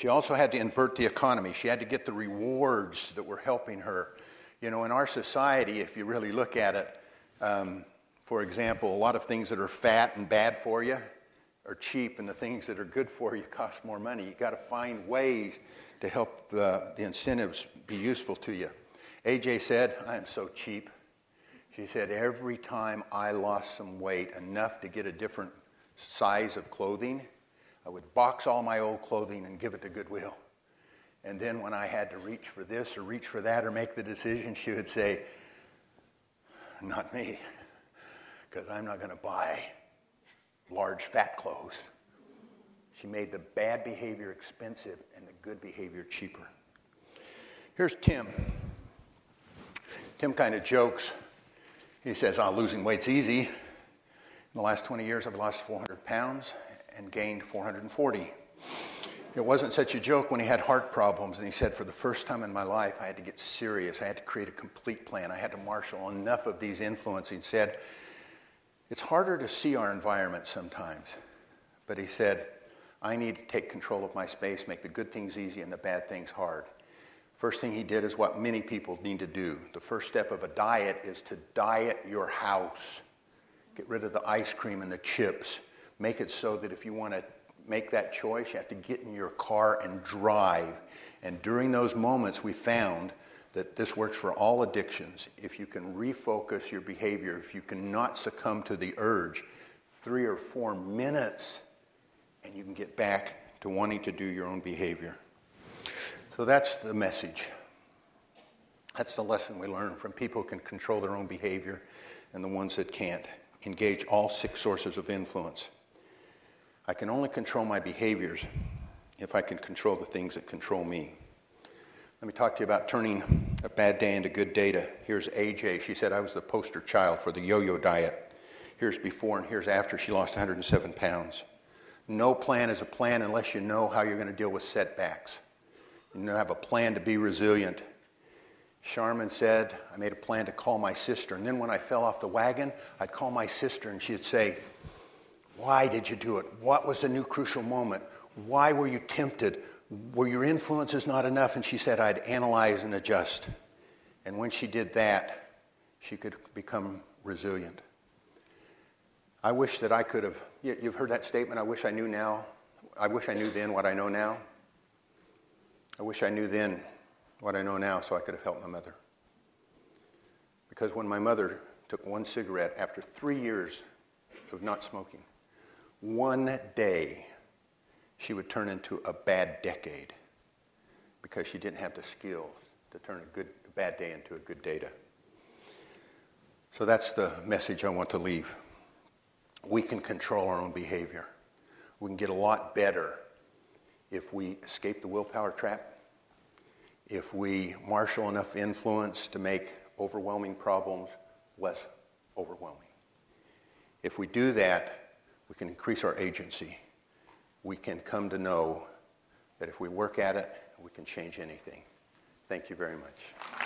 She also had to invert the economy. She had to get the rewards that were helping her. You know, in our society, if you really look at it, um, for example, a lot of things that are fat and bad for you are cheap, and the things that are good for you cost more money. You've got to find ways to help the, the incentives be useful to you. AJ said, I am so cheap. She said, every time I lost some weight, enough to get a different size of clothing, I would box all my old clothing and give it to Goodwill. And then when I had to reach for this or reach for that or make the decision, she would say, Not me, because I'm not going to buy large fat clothes. She made the bad behavior expensive and the good behavior cheaper. Here's Tim. Tim kind of jokes. He says, oh, losing weight's easy. In the last 20 years, I've lost 400 pounds and gained 440. It wasn't such a joke when he had heart problems, and he said, For the first time in my life, I had to get serious. I had to create a complete plan. I had to marshal enough of these influences. He said, It's harder to see our environment sometimes. But he said, I need to take control of my space, make the good things easy and the bad things hard. First thing he did is what many people need to do. The first step of a diet is to diet your house. Get rid of the ice cream and the chips make it so that if you want to make that choice, you have to get in your car and drive. And during those moments, we found that this works for all addictions. If you can refocus your behavior, if you can not succumb to the urge, three or four minutes, and you can get back to wanting to do your own behavior. So that's the message. That's the lesson we learn from people who can control their own behavior and the ones that can't. Engage all six sources of influence. I can only control my behaviors if I can control the things that control me. Let me talk to you about turning a bad day into good data. Here's AJ. She said I was the poster child for the yo yo diet. Here's before and here's after. She lost 107 pounds. No plan is a plan unless you know how you're going to deal with setbacks. You have a plan to be resilient. Charmin said, I made a plan to call my sister. And then when I fell off the wagon, I'd call my sister and she'd say, why did you do it? What was the new crucial moment? Why were you tempted? Were your influences not enough? And she said, I'd analyze and adjust. And when she did that, she could become resilient. I wish that I could have, you've heard that statement, I wish I knew now. I wish I knew then what I know now. I wish I knew then what I know now so I could have helped my mother. Because when my mother took one cigarette after three years of not smoking, one day she would turn into a bad decade because she didn't have the skills to turn a good a bad day into a good data. So that's the message I want to leave. We can control our own behavior. We can get a lot better if we escape the willpower trap, if we marshal enough influence to make overwhelming problems less overwhelming. If we do that, can increase our agency. We can come to know that if we work at it, we can change anything. Thank you very much.